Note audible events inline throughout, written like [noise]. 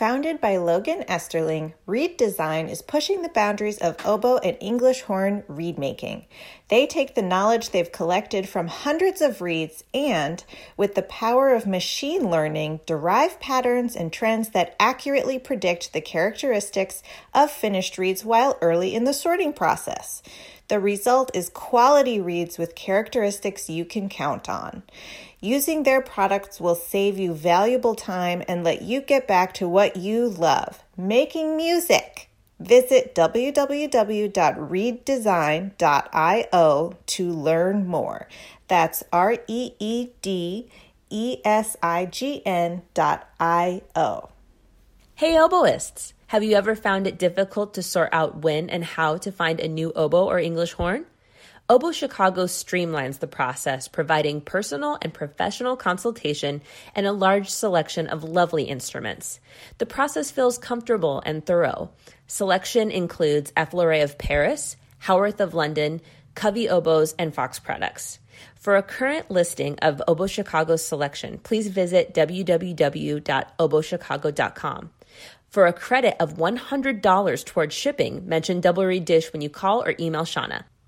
Founded by Logan Esterling, Reed Design is pushing the boundaries of oboe and English horn reed making. They take the knowledge they've collected from hundreds of reeds and, with the power of machine learning, derive patterns and trends that accurately predict the characteristics of finished reeds while early in the sorting process. The result is quality reeds with characteristics you can count on. Using their products will save you valuable time and let you get back to what you love making music. Visit www.reeddesign.io to learn more. That's R E E D E S I G N dot I O. Hey, oboists! Have you ever found it difficult to sort out when and how to find a new oboe or English horn? Oboe Chicago streamlines the process, providing personal and professional consultation and a large selection of lovely instruments. The process feels comfortable and thorough. Selection includes F. Lorée of Paris, Howarth of London, Covey Oboes, and Fox products. For a current listing of Oboe Chicago's selection, please visit www.obochicago.com. For a credit of $100 towards shipping, mention Double Reed Dish when you call or email Shauna.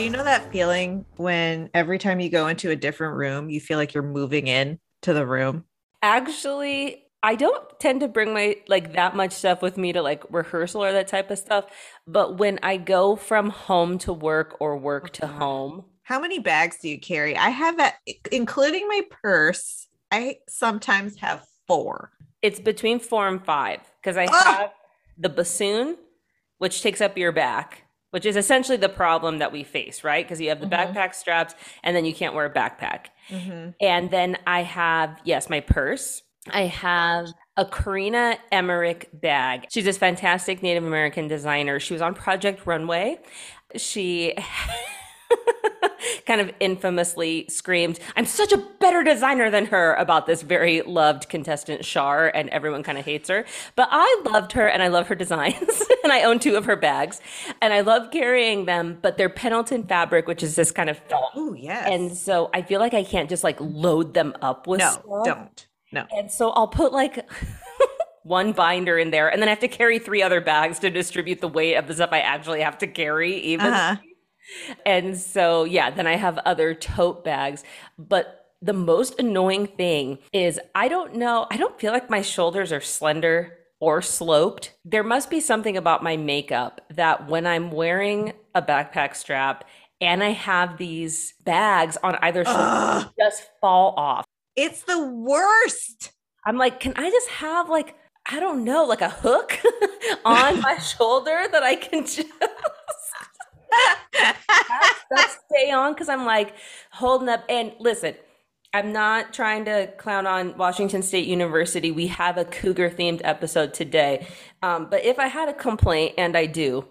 You know that feeling when every time you go into a different room, you feel like you're moving in to the room? Actually, I don't tend to bring my like that much stuff with me to like rehearsal or that type of stuff. But when I go from home to work or work to uh-huh. home, how many bags do you carry? I have that, including my purse. I sometimes have four. It's between four and five because I have the bassoon, which takes up your back which is essentially the problem that we face, right? Because you have the mm-hmm. backpack straps and then you can't wear a backpack. Mm-hmm. And then I have, yes, my purse. I have a Korina Emmerich bag. She's this fantastic Native American designer. She was on Project Runway. She [laughs] [laughs] kind of infamously screamed, I'm such a better designer than her about this very loved contestant, Shar, and everyone kind of hates her. But I loved her and I love her designs. [laughs] and I own two of her bags and I love carrying them, but they're Pendleton fabric, which is this kind of felt. Oh, yes. And so I feel like I can't just like load them up with No, stuff. don't. No. And so I'll put like [laughs] one binder in there and then I have to carry three other bags to distribute the weight of the stuff I actually have to carry even. Uh-huh and so, yeah, then I have other tote bags. But the most annoying thing is I don't know, I don't feel like my shoulders are slender or sloped. There must be something about my makeup that when I'm wearing a backpack strap and I have these bags on either shoulder, just fall off. It's the worst. I'm like, can I just have like, I don't know, like a hook [laughs] on my [laughs] shoulder that I can [laughs] just that's, stay on because I'm like holding up. And listen, I'm not trying to clown on Washington State University. We have a cougar themed episode today. Um, but if I had a complaint, and I do,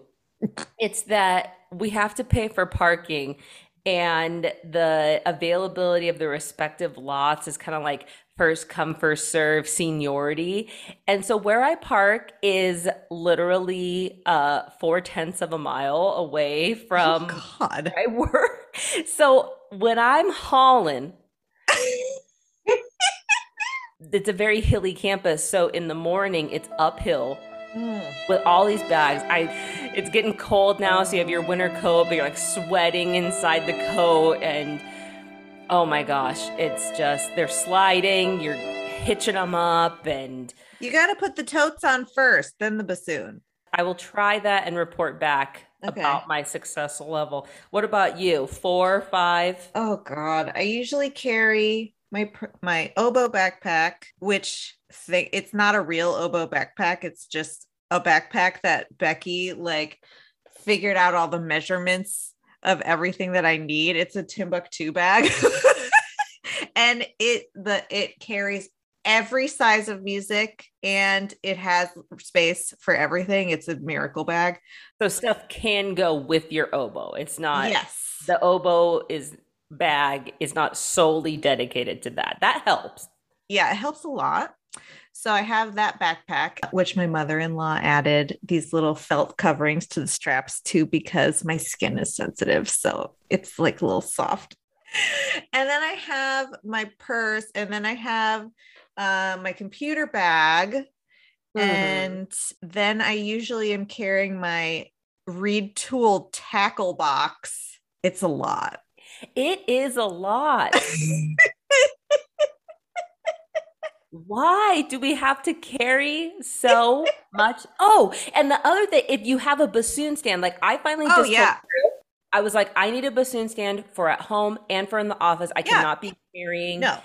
it's that we have to pay for parking and the availability of the respective lots is kind of like first come first serve seniority. And so where i park is literally uh four tenths of a mile away from oh god. i work. [laughs] So when i'm hauling [laughs] it's a very hilly campus. So in the morning it's uphill mm. with all these bags. I it's getting cold now so you have your winter coat but you're like sweating inside the coat and oh my gosh, it's just they're sliding, you're hitching them up, and you got to put the totes on first, then the bassoon. I will try that and report back okay. about my success level. What about you? Four, five? Oh God, I usually carry my my oboe backpack, which it's not a real oboe backpack. It's just a backpack that Becky like figured out all the measurements of everything that I need. It's a Timbuk2 bag. [laughs] and it the it carries every size of music and it has space for everything. It's a miracle bag. So stuff can go with your oboe. It's not Yes. the oboe is bag is not solely dedicated to that. That helps. Yeah, it helps a lot. So I have that backpack, which my mother-in-law added these little felt coverings to the straps too, because my skin is sensitive. So it's like a little soft. [laughs] And then I have my purse, and then I have uh, my computer bag. Mhm. And then I usually am carrying my reed tool tackle box. It's a lot. It is a lot. [laughs] Why do we have to carry so much? Oh, and the other thing, if you have a bassoon stand, like I finally Oh, just yeah. I was like, I need a bassoon stand for at home and for in the office. I Yeah. cannot be carrying No.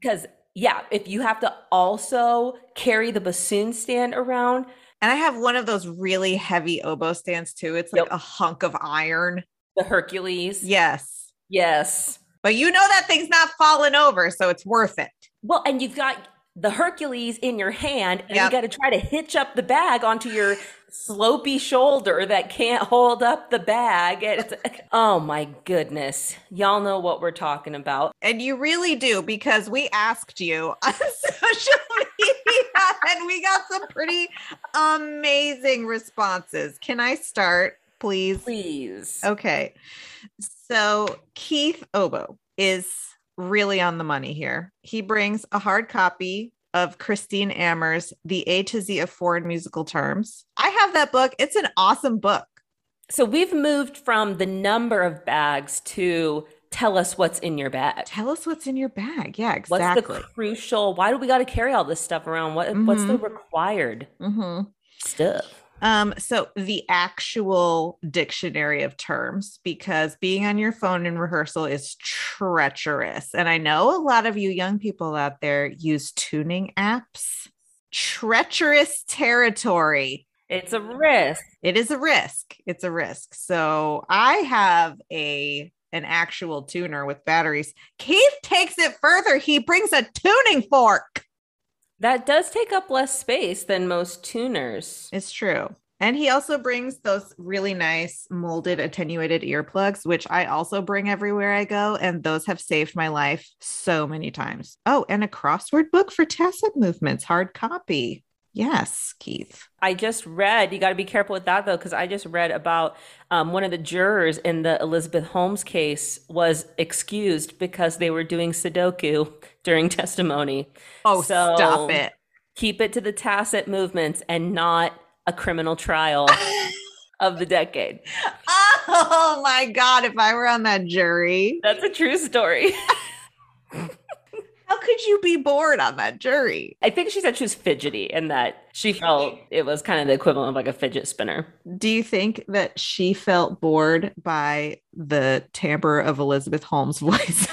because yeah, if you have to also carry the bassoon stand around, And I have one of those really heavy oboe stands too. It's like Yep. a hunk of iron. the Hercules. Yes. Yes. But you know that thing's not falling over, so it's worth it. Well, and you've got the Hercules in your hand, and Yep. you got to try to hitch up the bag onto your slopey shoulder that can't hold up the bag. It's, [laughs] oh my goodness. Y'all know what we're talking about. And you really do because we asked you [laughs] on social media and we got some pretty amazing responses. Can I start, please? Please. Okay. So Keith Obo is really on the money here. He brings a hard copy of Christine Ammer's The A to Z of Foreign Musical Terms. I have that book. It's an awesome book. So we've moved from the number of bags to tell us what's in your bag. Tell us what's in your bag. Yeah, exactly. What's the crucial? Why do we got to carry all this stuff around? What what's the required hmm stuff? Um, so the actual dictionary of terms, because being on your phone in rehearsal is treacherous. And I know a lot of you young people out there use tuning apps. Treacherous territory. It's a risk. It is a risk. It's a risk. So I have a an actual tuner with batteries. Keith takes it further. He brings a tuning fork. That does take up less space than most tuners. It's true. And he also brings those really nice molded attenuated earplugs, which I also bring everywhere I go. And those have saved my life so many times. Oh, and a crossword book for tacit movements, hard copy. Yes, Keith. I just read, you got to be careful with that though, because I just read about um, one of the jurors in the Elizabeth Holmes case was excused because they were doing Sudoku [laughs] during testimony. Oh, So- stop it. Keep it to the tacit movements and not a criminal trial [laughs] of the decade. oh my God. If I were on that jury, That's a true story. [laughs] how could you be bored on that jury? I think she said she was fidgety and that she felt it was kind of the equivalent of like a fidget spinner. Do you think that she felt bored by the timbre of Elizabeth Holmes' [laughs] voice?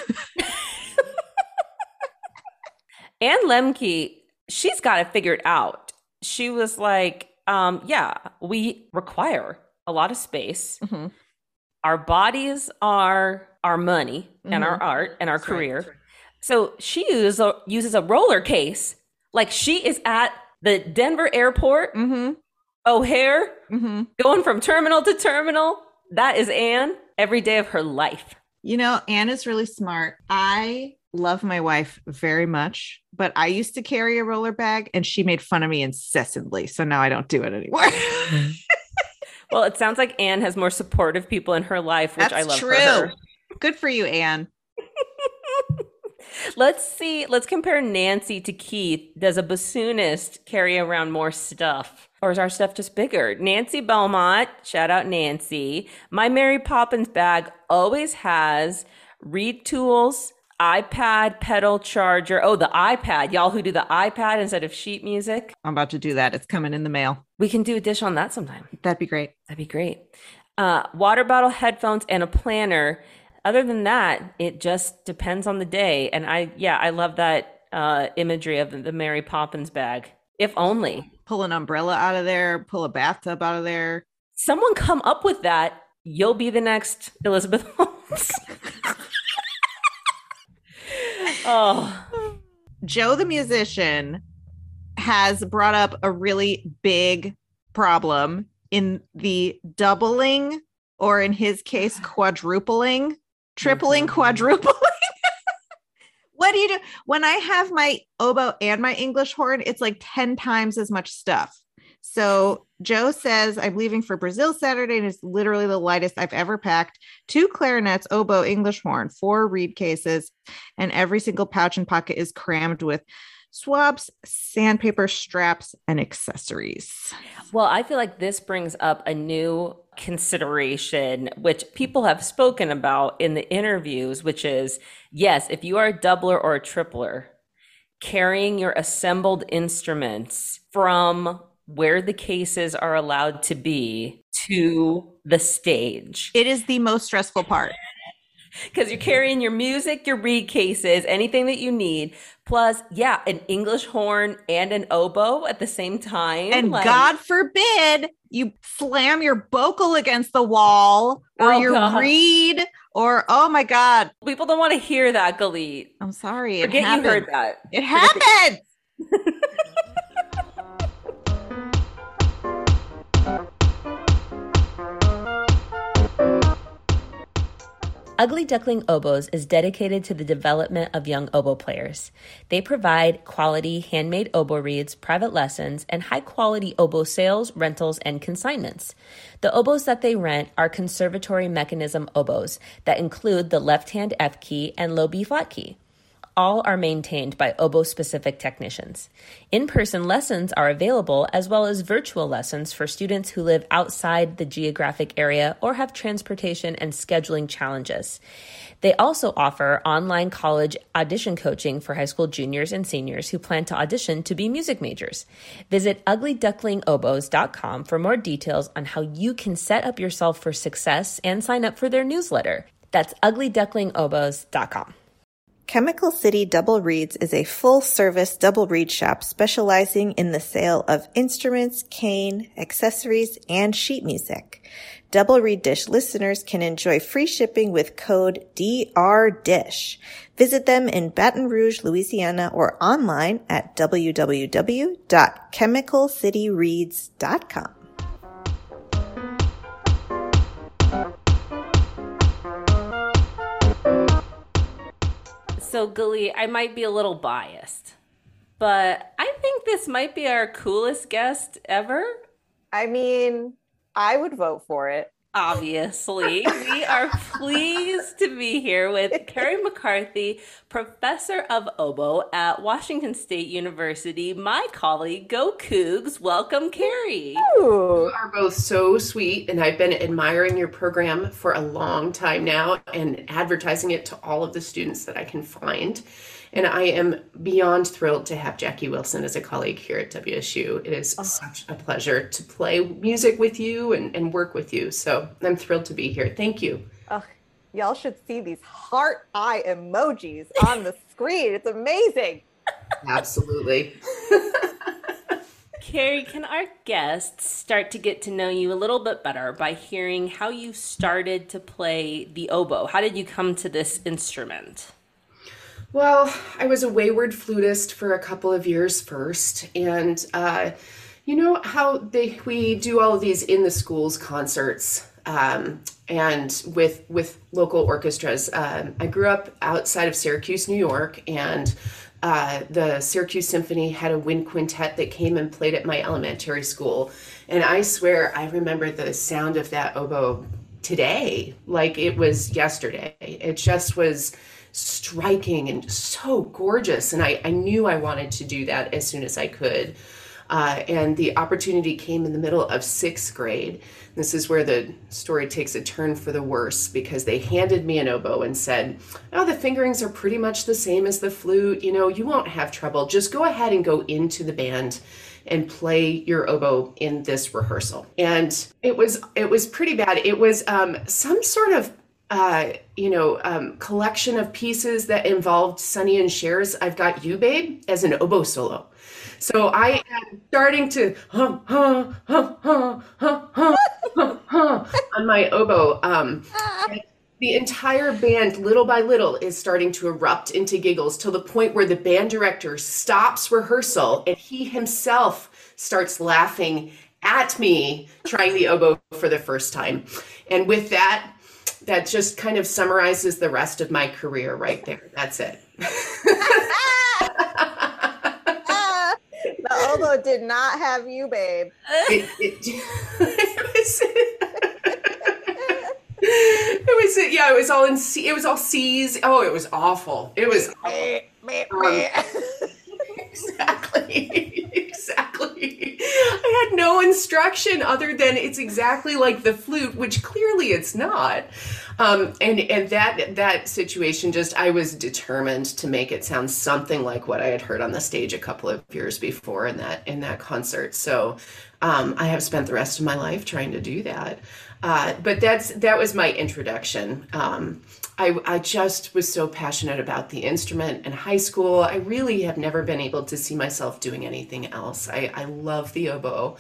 Anne Lemke, she's got it figured out. She was like, um, yeah, we require a lot of space. Mhm. Our bodies are our money and our art and our That's right. So she uses a, uses a roller case like she is at the Denver airport, Mm-hmm. O'Hare, Mm-hmm. going from terminal to terminal. That is Anne every day of her life. You know, Anne is really smart. I love my wife very much, but I used to carry a roller bag and she made fun of me incessantly. So now I don't do it anymore. [laughs] Well, it sounds like Anne has more supportive people in her life, which I love true. for her. Good for you, Anne. [laughs] Let's see. Let's compare Nancy to Keith. Does a bassoonist carry around more stuff? Or is our stuff just bigger? Nancy Belmont, shout out Nancy. My Mary Poppins bag always has reed tools, iPad, pedal charger. Oh, the iPad. Y'all who do the iPad instead of sheet music. I'm about to do that. It's coming in the mail. We can do a dish on that sometime. That'd be great. That'd be great. Uh, water bottle, headphones, and a planner. Other than that, it just depends on the day. And I, yeah, I love that uh, imagery of the Mary Poppins bag. If only Pull an umbrella out of there, pull a bathtub out of there. someone come up with that, you'll be the next Elizabeth [laughs] Holmes. [laughs] oh, Joe the musician has brought up a really big problem in the doubling, or in his case, quadrupling, tripling, mm-hmm. quadrupling. [laughs] what do you do when I have my oboe and my English horn? It's like 10 times as much stuff. So Joe says, I'm leaving for Brazil Saturday, and it's literally the lightest I've ever packed. Two clarinets, oboe, English horn, four reed cases, and every single pouch and pocket is crammed with swabs, sandpaper, straps, and accessories. Well, I feel like this brings up a new consideration, which people have spoken about in the interviews, which is yes, if you are a doubler or a tripler, carrying your assembled instruments from where the cases are allowed to be to the stage. It is the most stressful part. [laughs] Because you're carrying your music, your reed cases, anything that you need, plus, yeah, an English horn and an oboe at the same time. And like, God forbid you slam your bocal against the wall or oh your God. reed or oh my God. People don't want to hear that, Galit. I'm sorry. Forget you heard that. It happened. Ugly Duckling Oboes is dedicated to the development of young oboe players. They provide quality handmade oboe reeds, private lessons, and high quality oboe sales, rentals, and consignments. The oboes that they rent are conservatory mechanism oboes that include the left hand F key and low B flat key all are maintained by oboe specific technicians. In person lessons are available as well as virtual lessons for students who live outside the geographic area or have transportation and scheduling challenges. They also offer online college audition coaching for high school juniors and seniors who plan to audition to be music majors. Visit uglyducklingoboes.com for more details on how you can set up yourself for success and sign up for their newsletter. That's uglyducklingoboes.com. Chemical City Double Reeds is a full-service double reed shop specializing in the sale of instruments, cane, accessories, and sheet music. Double Reed Dish listeners can enjoy free shipping with code DRDISH. Visit them in Baton Rouge, Louisiana, or online at www.chemicalcityreeds.com. So, Glee, I might be a little biased, but I think this might be our coolest guest ever. I mean, I would vote for it obviously. we are pleased to be here with Keri McCarthy, professor of oboe at Washington State University, my colleague. Go Cougs. Welcome, Keri. You are both so sweet, and I've been admiring your program for a long time now and advertising it to all of the students that I can find. And I am beyond thrilled to have Jackie Wilson as a colleague here at WSU. It is oh. such a pleasure to play music with you and, and work with you. So I'm thrilled to be here. Thank you. Oh, y'all should see these heart eye emojis on the [laughs] screen. It's amazing. Absolutely. [laughs] Keri, can our guests start to get to know you a little bit better by hearing how you started to play the oboe? How did you come to this instrument? Well, I was a wayward flutist for a couple of years first, and uh, you know how they we do all of these in the schools concerts. Um, and with with local orchestras. Um, I grew up outside of Syracuse, New York, and uh, the Syracuse Symphony had a wind quintet that came and played at my elementary school. And I swear I remember the sound of that oboe today, like it was yesterday. It just was striking and so gorgeous. And I, I knew I wanted to do that as soon as I could. Uh, and the opportunity came in the middle of sixth grade. This is where the story takes a turn for the worse because they handed me an oboe and said, Oh, the fingerings are pretty much the same as the flute. You know, you won't have trouble. Just go ahead and go into the band and play your oboe in this rehearsal. And it was it was pretty bad. It was um, some sort of uh, you know, um, collection of pieces that involved Sonny and Cher's I've Got You Babe as an oboe solo. So I am starting to on my oboe. Um, the entire band, little by little, is starting to erupt into giggles till the point where the band director stops rehearsal and he himself starts laughing at me trying the oboe for the first time. And with that, that just kind of summarizes the rest of my career right there. That's it. [laughs] the oboe did not have you, babe. It, it, [laughs] it was, it was yeah, it was all in C. It was all C's. Oh, it was awful. It was um, [laughs] exactly, exactly. [laughs] I had no instruction other than it's exactly like the flute, which clearly it's not. Um, and and that that situation just I was determined to make it sound something like what I had heard on the stage a couple of years before in that in that concert. So um, I have spent the rest of my life trying to do that. Uh, but that's that was my introduction. Um, I, I just was so passionate about the instrument in high school. I really have never been able to see myself doing anything else. I, I love the oboe.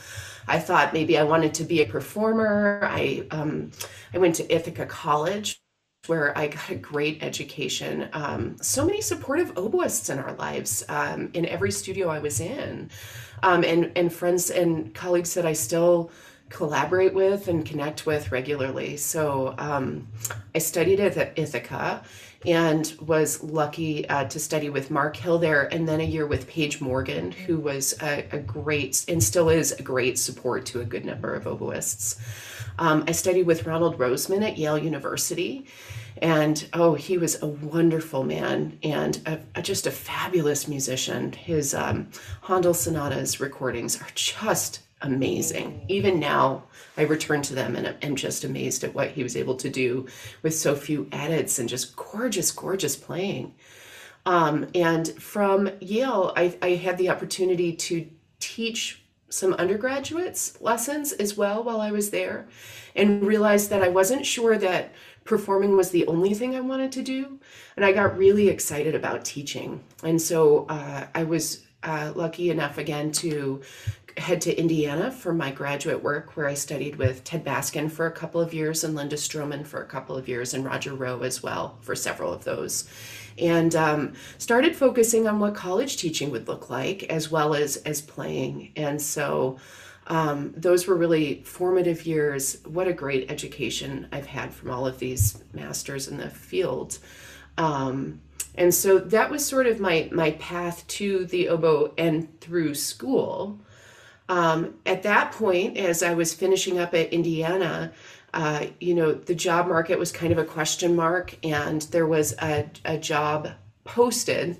I thought maybe I wanted to be a performer. I um, I went to Ithaca College where I got a great education. Um, so many supportive oboists in our lives um, in every studio I was in, um, and and friends and colleagues that I still collaborate with and connect with regularly. So um, I studied at Ithaca and was lucky uh, to study with Mark Hill there, and then a year with Paige Morgan, who was a, a great and still is a great support to a good number of oboists. Um, I studied with Ronald Roseman at Yale University. And oh, he was a wonderful man and a, a, just a fabulous musician. His um, Handel sonatas recordings are just amazing. Even now, I return to them and am just amazed at what he was able to do with so few edits and just gorgeous, gorgeous playing. Um, and from Yale, I, I had the opportunity to teach some undergraduates lessons as well while I was there and realized that I wasn't sure that performing was the only thing I wanted to do. And I got really excited about teaching. And so uh, I was uh, lucky enough again to head to Indiana for my graduate work, where I studied with Ted Baskin for a couple of years and Linda Strommen for a couple of years, and Roger Roe as well for several of those. And um, started focusing on what college teaching would look like, as well as as playing. And so um, those were really formative years. What a great education I've had from all of these masters in the field. Um, and so that was sort of my my path to the oboe and through school. Um, at that point, as I was finishing up at Indiana, uh, you know, the job market was kind of a question mark, and there was a, a job posted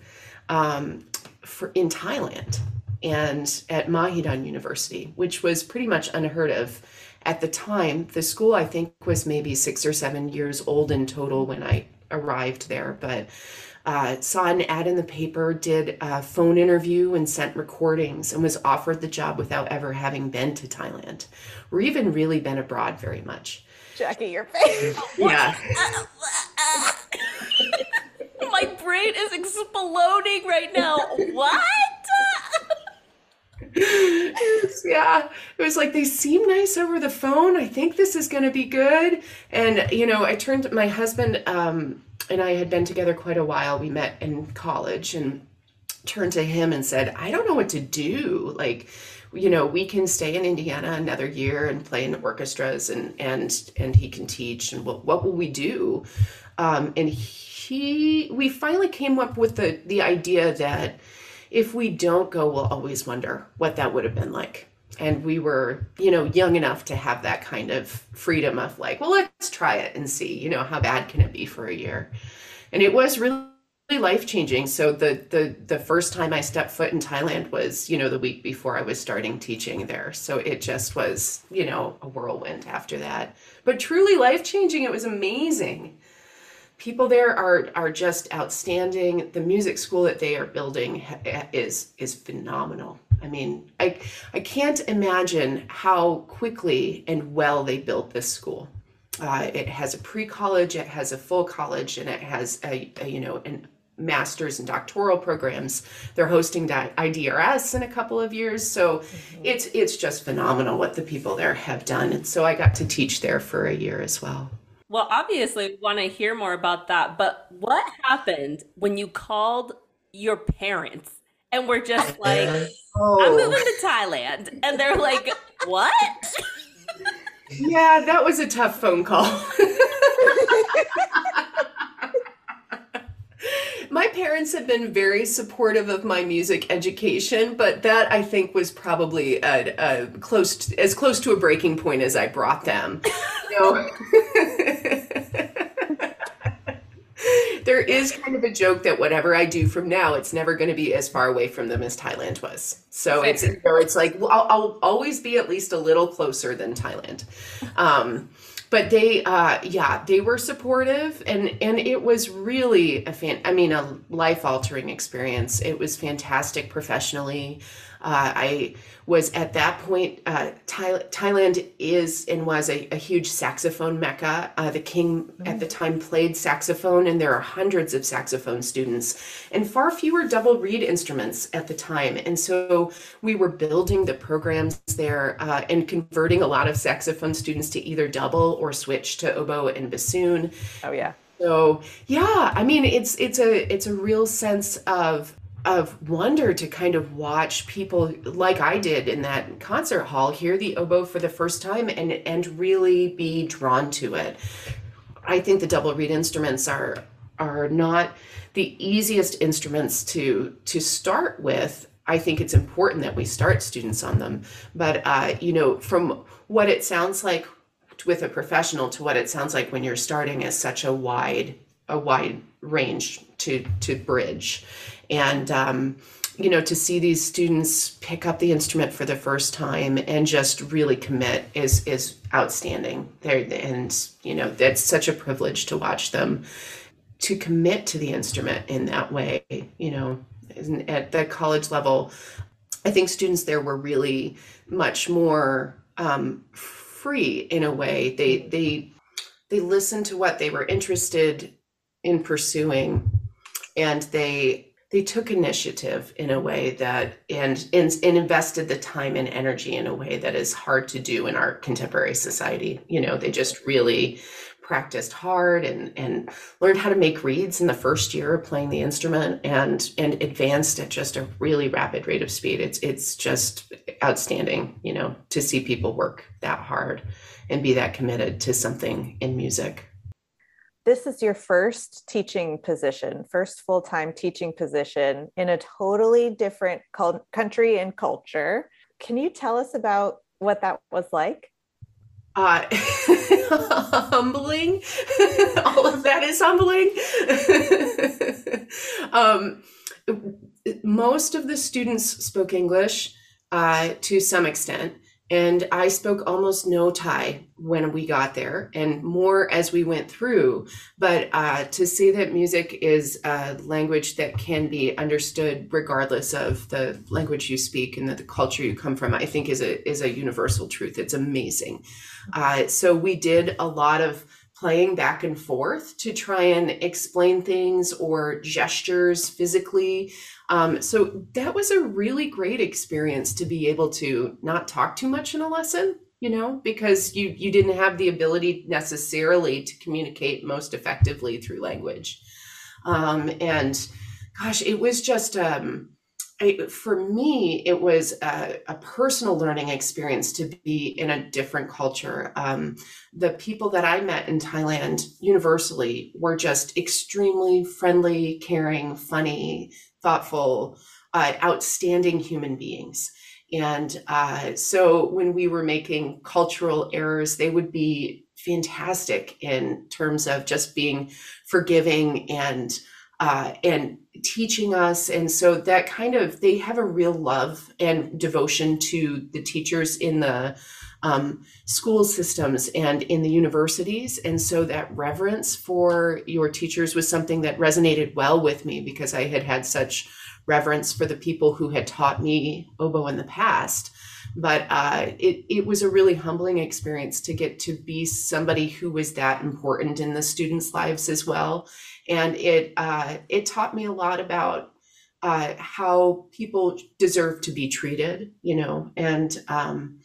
um, for in Thailand and at Mahidol University, which was pretty much unheard of at the time. The school, I think, was maybe six or seven years old in total when I arrived there, but uh, saw an ad in the paper, did a phone interview, and sent recordings, and was offered the job without ever having been to Thailand or even really been abroad very much. Jackie, your face. [laughs] yeah. [laughs] My brain is exploding right now. What? Yeah it was like they seem nice over the phone i think this is going to be good and you know i turned my husband um, and I had been together quite a while. We met in college and turned to him and said, I don't know what to do. Like, you know, we can stay in Indiana another year and play in orchestras and and and he can teach and what what will we do? Um, and he we finally came up with the the idea that if we don't go, we'll always wonder what that would have been like. And we were you know young enough to have that kind of freedom of like well let's try it and see you know how bad can it be for a year. And it was really life changing so the the the first time i stepped foot in thailand was you know the week before i was starting teaching there. So it just was you know a whirlwind after that. But truly life changing it was amazing people there are are just outstanding the music school that they are building is is phenomenal I mean, I I can't imagine how quickly and well they built this school. Uh, it has a pre-college, it has a full college, and it has a, a you know an master's and doctoral programs. They're hosting IDRS in a couple of years, so mm-hmm. it's it's just phenomenal what the people there have done. And so I got to teach there for a year as well. Well, obviously, we want to hear more about that. But what happened when you called your parents and were just like, Oh. I'm moving to Thailand? And they're like, what? Yeah, that was a tough phone call. [laughs] my parents have been very supportive of my music education, but that I think was probably a, a close to, as close to a breaking point as I brought them. [laughs] You [laughs] know? there is kind of a joke that whatever I do from now, it's never going to be as far away from them as Thailand was. So it's it's like well, I'll, I'll always be at least a little closer than Thailand. Um, but they, uh, yeah, they were supportive, and and it was really a fan. I mean, a life altering experience. It was fantastic professionally. Uh, I was at that point. Uh, Thai- Thailand is and was a, a huge saxophone mecca. Uh, the king at the time played saxophone, and there are hundreds of saxophone students, and far fewer double reed instruments at the time. And so we were building the programs there uh, and converting a lot of saxophone students to either double or switch to oboe and bassoon. Oh yeah. So yeah, I mean it's it's a it's a real sense of of wonder to kind of watch people like I did in that concert hall hear the oboe for the first time and and really be drawn to it. I think the double reed instruments are are not the easiest instruments to to start with. I think it's important that we start students on them, but uh, you know, from what it sounds like with a professional to what it sounds like when you're starting is such a wide a wide range to to bridge and um, you know to see these students pick up the instrument for the first time and just really commit is is outstanding. There and you know that's such a privilege to watch them. To commit to the instrument in that way you know at the college level i think students there were really much more um, free in a way. They they they listened to what they were interested in pursuing and they they took initiative in a way that and, and and invested the time and energy in a way that is hard to do in our contemporary society. You know they just really practiced hard and and learned how to make reeds in the first year of playing the instrument and and advanced at just a really rapid rate of speed. It's it's just outstanding you know to see people work that hard and be that committed to something in music This is your first teaching position, first full time teaching position in a totally different cul- country and culture. Can you tell us about what that was like? uh, [laughs] humbling. [laughs] All of that is humbling. [laughs] um, most of the students spoke English uh, to some extent, and I spoke almost no Thai when we got there, and more as we went through. But uh, to say that music is a language that can be understood regardless of the language you speak and the, the culture you come from, I think is a is a universal truth. It's amazing. Uh, so we did a lot of playing back and forth to try and explain things or gestures physically. Um, so that was a really great experience to be able to not talk too much in a lesson, you know, because you you didn't have the ability necessarily to communicate most effectively through language. Um, and gosh, it was just um, for me, it was a, a personal learning experience to be in a different culture. Um, the people that I met in Thailand universally were just extremely friendly, caring, funny, thoughtful, uh, outstanding human beings. And uh, so when we were making cultural errors, they would be fantastic in terms of just being forgiving and uh, and teaching us. And so that kind of they have a real love and devotion to the teachers in the um, school systems and in the universities. And so that reverence for your teachers was something that resonated well with me because I had had such reverence for the people who had taught me oboe in the past. But uh, it, it was a really humbling experience to get to be somebody who was that important in the students' lives as well. And it, uh, it taught me a lot about uh, how people deserve to be treated, you know, and um,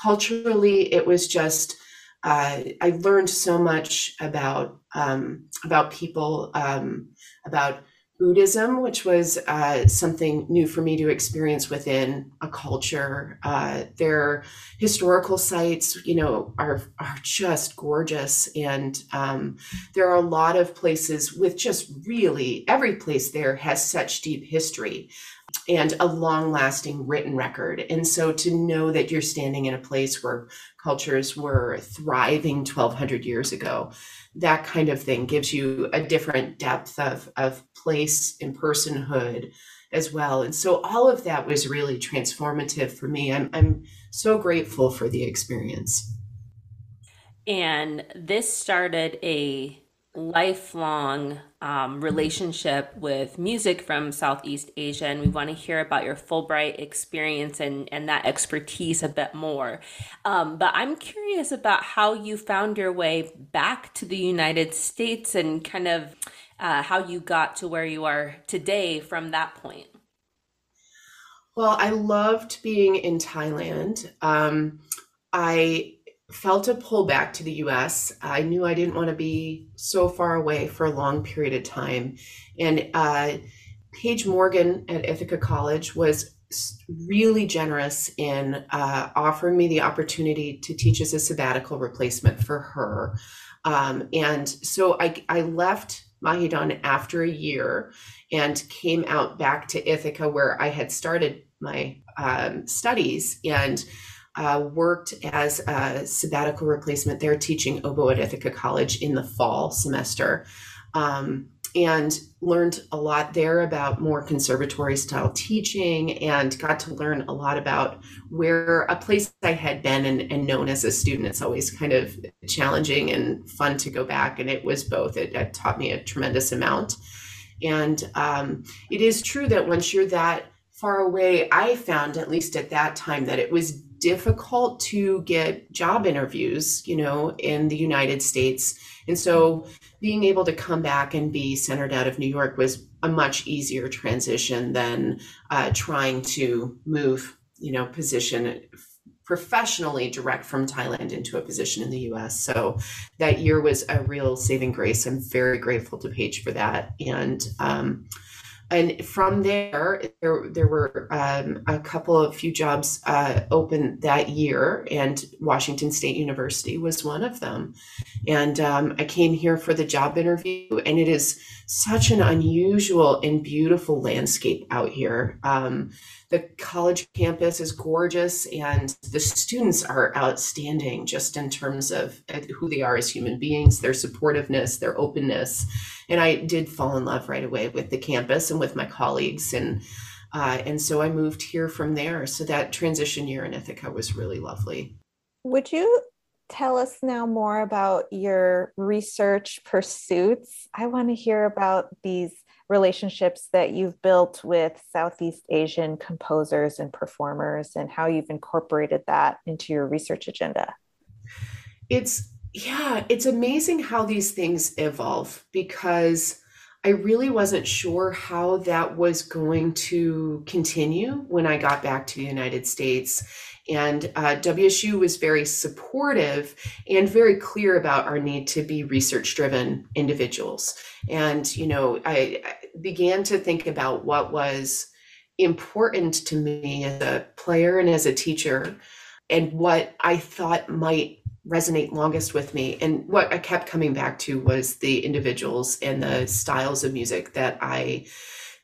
culturally, it was just uh, I learned so much about um, about people, um, about Buddhism, which was uh, something new for me to experience within a culture. Uh, their historical sites, you know, are are just gorgeous, and um, there are a lot of places with just really every place there has such deep history and a long lasting written record. And so to know that you're standing in a place where cultures were thriving 1200 years ago, that kind of thing gives you a different depth of, of place and personhood as well. And so all of that was really transformative for me. I'm, I'm so grateful for the experience. And this started a lifelong um, relationship with music from Southeast Asia, and we want to hear about your Fulbright experience and, and that expertise a bit more. Um, but I'm curious about how you found your way back to the United States and kind of uh, how you got to where you are today from that point. Well, I loved being in Thailand. Um, I felt a pull back to the US. I knew I didn't want to be so far away for a long period of time. And uh, Paige Morgan at Ithaca College was really generous in uh, offering me the opportunity to teach as a sabbatical replacement for her. Um, and so I, I left Mahidol after a year and came out back to Ithaca where I had started my um, studies. And uh, worked as a sabbatical replacement there teaching oboe at Ithaca College in the fall semester. Um, and learned a lot there about more conservatory style teaching and got to learn a lot about where a place I had been and, and known as a student. It's always kind of challenging and fun to go back, and it was both. It, it taught me a tremendous amount. And um, it is true that once you're that far away, I found, at least at that time, that it was difficult to get job interviews, you know, in the United States. And so being able to come back and be centered out of New York was a much easier transition than uh, trying to move, you know, position professionally direct from Thailand into a position in the US. So that year was a real saving grace. I'm very grateful to Paige for that. And um, and from there, there, there were um, a couple of few jobs uh, open that year, and Washington State University was one of them. And um, I came here for the job interview, and it is such an unusual and beautiful landscape out here. Um, the college campus is gorgeous and the students are outstanding just in terms of uh, who they are as human beings their supportiveness their openness. And i did fall in love right away with the campus and with my colleagues and uh, and so i moved here from there. So that transition year in ithaca was really lovely. Would you tell us now more about your research pursuits? I want to hear about these relationships that you've built with Southeast Asian composers and performers and how you've incorporated that into your research agenda. It's, yeah, it's amazing how these things evolve because I really wasn't sure how that was going to continue when I got back to the United States. And uh, WSU was very supportive and very clear about our need to be research driven individuals. And, you know, I, I began to think about what was important to me as a player and as a teacher and what I thought might resonate longest with me. And what I kept coming back to was the individuals and the styles of music that I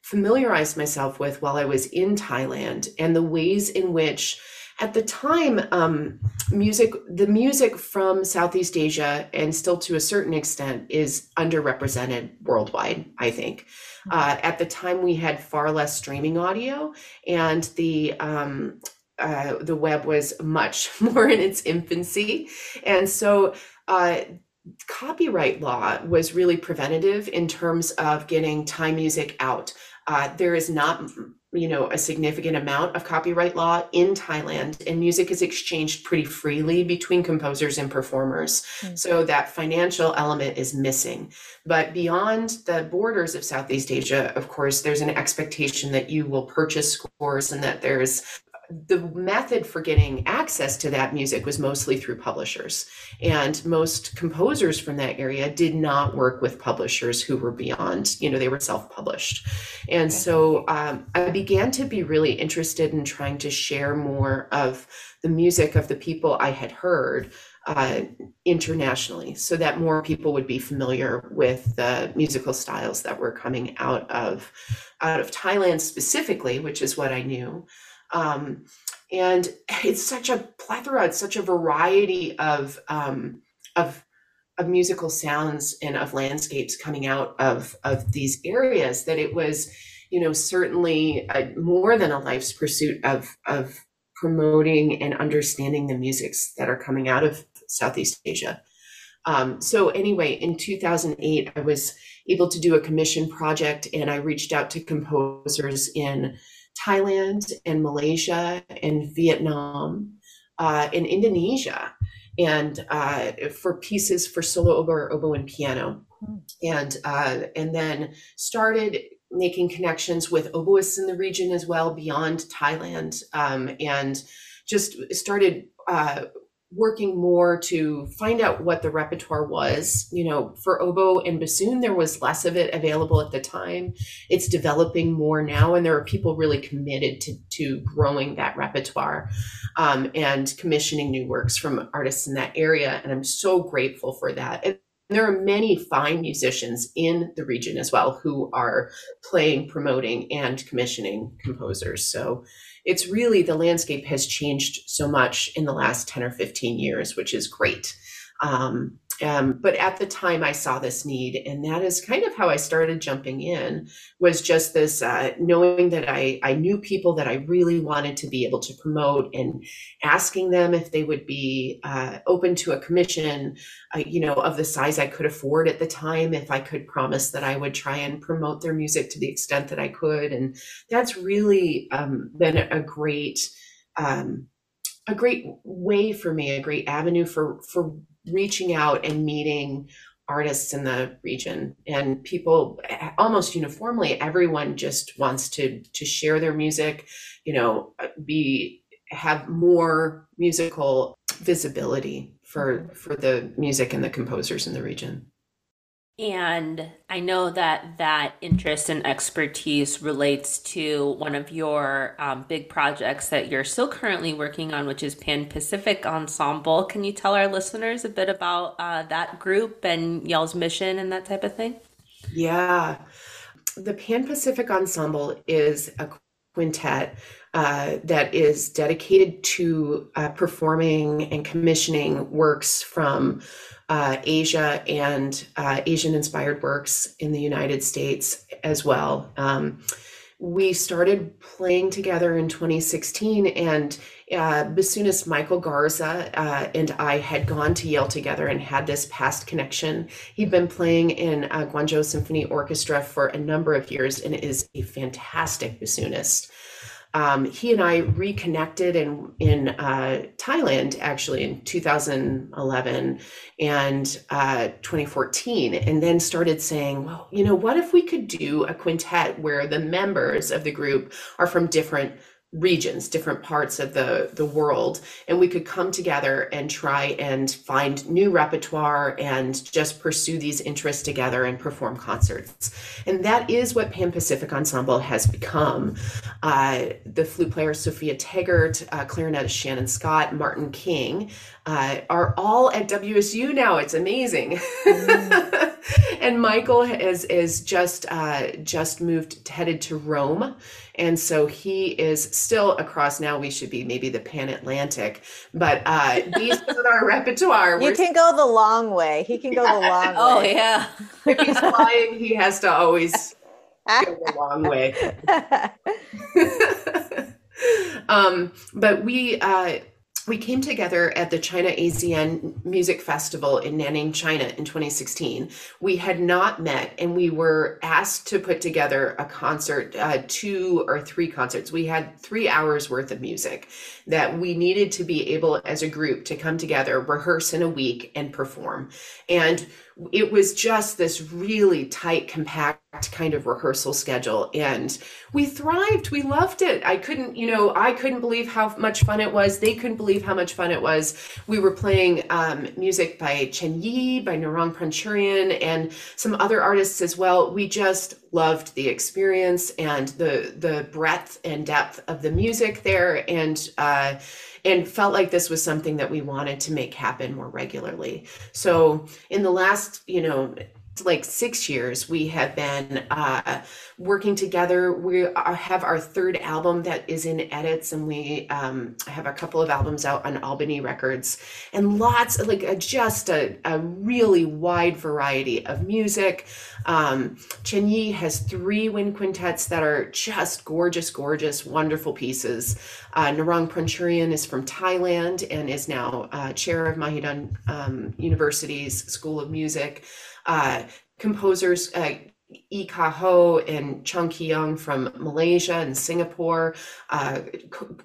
familiarized myself with while I was in Thailand and the ways in which at the time, um, music, the music from Southeast Asia and still to a certain extent is underrepresented worldwide, I think. Mm-hmm. Uh, at the time, we had far less streaming audio, and the um, uh, the web was much [laughs] more in its infancy, and so. Uh, copyright law was really preventative in terms of getting Thai music out. Uh, there is not you know a significant amount of copyright law in Thailand and music is exchanged pretty freely between composers and performers mm-hmm. so that financial element is missing but beyond the borders of Southeast Asia of course there's an expectation that you will purchase scores and that there's the method for getting access to that music was mostly through publishers. And most composers from that area did not work with publishers who were beyond, you know, they were self published. And okay. so um, I began to be really interested in trying to share more of the music of the people I had heard uh, internationally so that more people would be familiar with the musical styles that were coming out of out of Thailand specifically, which is what I knew. Um, and it's such a plethora, it's such a variety of um, of of musical sounds and of landscapes coming out of of these areas that it was, you know, certainly a, more than a life's pursuit of of promoting and understanding the musics that are coming out of Southeast Asia. Um, so anyway, in 2008, I was able to do a commission project, and I reached out to composers in Thailand and Malaysia and Vietnam uh, and Indonesia, and uh, for pieces for solo oboe oboe and piano, hmm. and uh, and then started making connections with oboists in the region as well beyond Thailand, um, and just started uh, working more to find out what the repertoire was. You know, for oboe and bassoon, there was less of it available at the time. It's developing more now, and there are people really committed to, to growing that repertoire um, and commissioning new works from artists in that area. And I'm so grateful for that. And there are many fine musicians in the region as well who are playing, promoting, and commissioning composers. So it's really the landscape has changed so much in the last 10 or 15 years, which is great. Um, um, but at the time I saw this need, and that is kind of how I started jumping in, was just this uh, knowing that I, I knew people that I really wanted to be able to promote and asking them if they would be uh, open to a commission, uh, you know, of the size I could afford at the time, if I could promise that I would try and promote their music to the extent that I could. And that's really um, been a great, um, a great way for me, a great avenue for, for reaching out and meeting artists in the region. And people almost uniformly everyone just wants to to share their music you know be have more musical visibility for mm-hmm. for the music and the composers in the region and I know that that interest and expertise relates to one of your um, big projects that you're still currently working on, which is Pan Pacific Ensemble. Can you tell our listeners a bit about uh, that group and y'all's mission and that type of thing? Yeah. The Pan Pacific Ensemble is a quintet uh, that is dedicated to uh, performing and commissioning works from uh, Asia and uh, Asian inspired works in the United States as well. Um, we started playing together in 2016, and uh, bassoonist Michael Garza uh, and I had gone to Yale together and had this past connection. He'd been playing in uh, Guangzhou Symphony Orchestra for a number of years and is a fantastic bassoonist um, he and I reconnected in in uh, Thailand actually in 2011 and uh, 2014, and then started saying, well, you know, what if we could do a quintet where the members of the group are from different regions different parts of the the world and we could come together and try and find new repertoire and just pursue these interests together and perform concerts. And that is what pan pacific ensemble has become. Uh, the flute player sophia tegart uh, clarinetist shannon scott martin king uh, are all at wsu now. It's amazing. Mm. [laughs] and michael is is just uh, just moved headed to rome and so he is still across now. We should be maybe the Pan Atlantic, but uh, [laughs] these are our repertoire. You We're, can go the long way. He can go the [laughs] long oh, way. Oh, yeah. if he's flying, he has to always go the long way. [laughs] um, but we, uh, we came together at the China ASEAN Music Festival in Nanning, China in 2016. We had not met and we were asked to put together a concert, uh, two or three concerts. We had three hours worth of music that we needed to be able as a group to come together, rehearse in a week and perform. And it was just this really tight, compact kind of rehearsal schedule. And we thrived. We loved it. I couldn't you know i couldn't believe how much fun it was. They couldn't believe how much fun it was. We were playing um, music by chen yi by narong prangcharoen and some other artists as well. We just loved the experience and the the breadth and depth of the music there. And uh, and felt like this was something that we wanted to make happen more regularly. So in the last you know like six years we have been uh, working together. We are, have our third album that is in edits and we um, have a couple of albums out on albany records and lots of like just a, a really wide variety of music. Um, chen yi has three wind quintets that are just gorgeous gorgeous wonderful pieces. Uh, narong prangcharoen is from thailand and is now uh, chair of mahidol um, university's school of music Uh, composers uh, uh, Yii Kah Hoe and Chung Ki from Malaysia and Singapore, uh,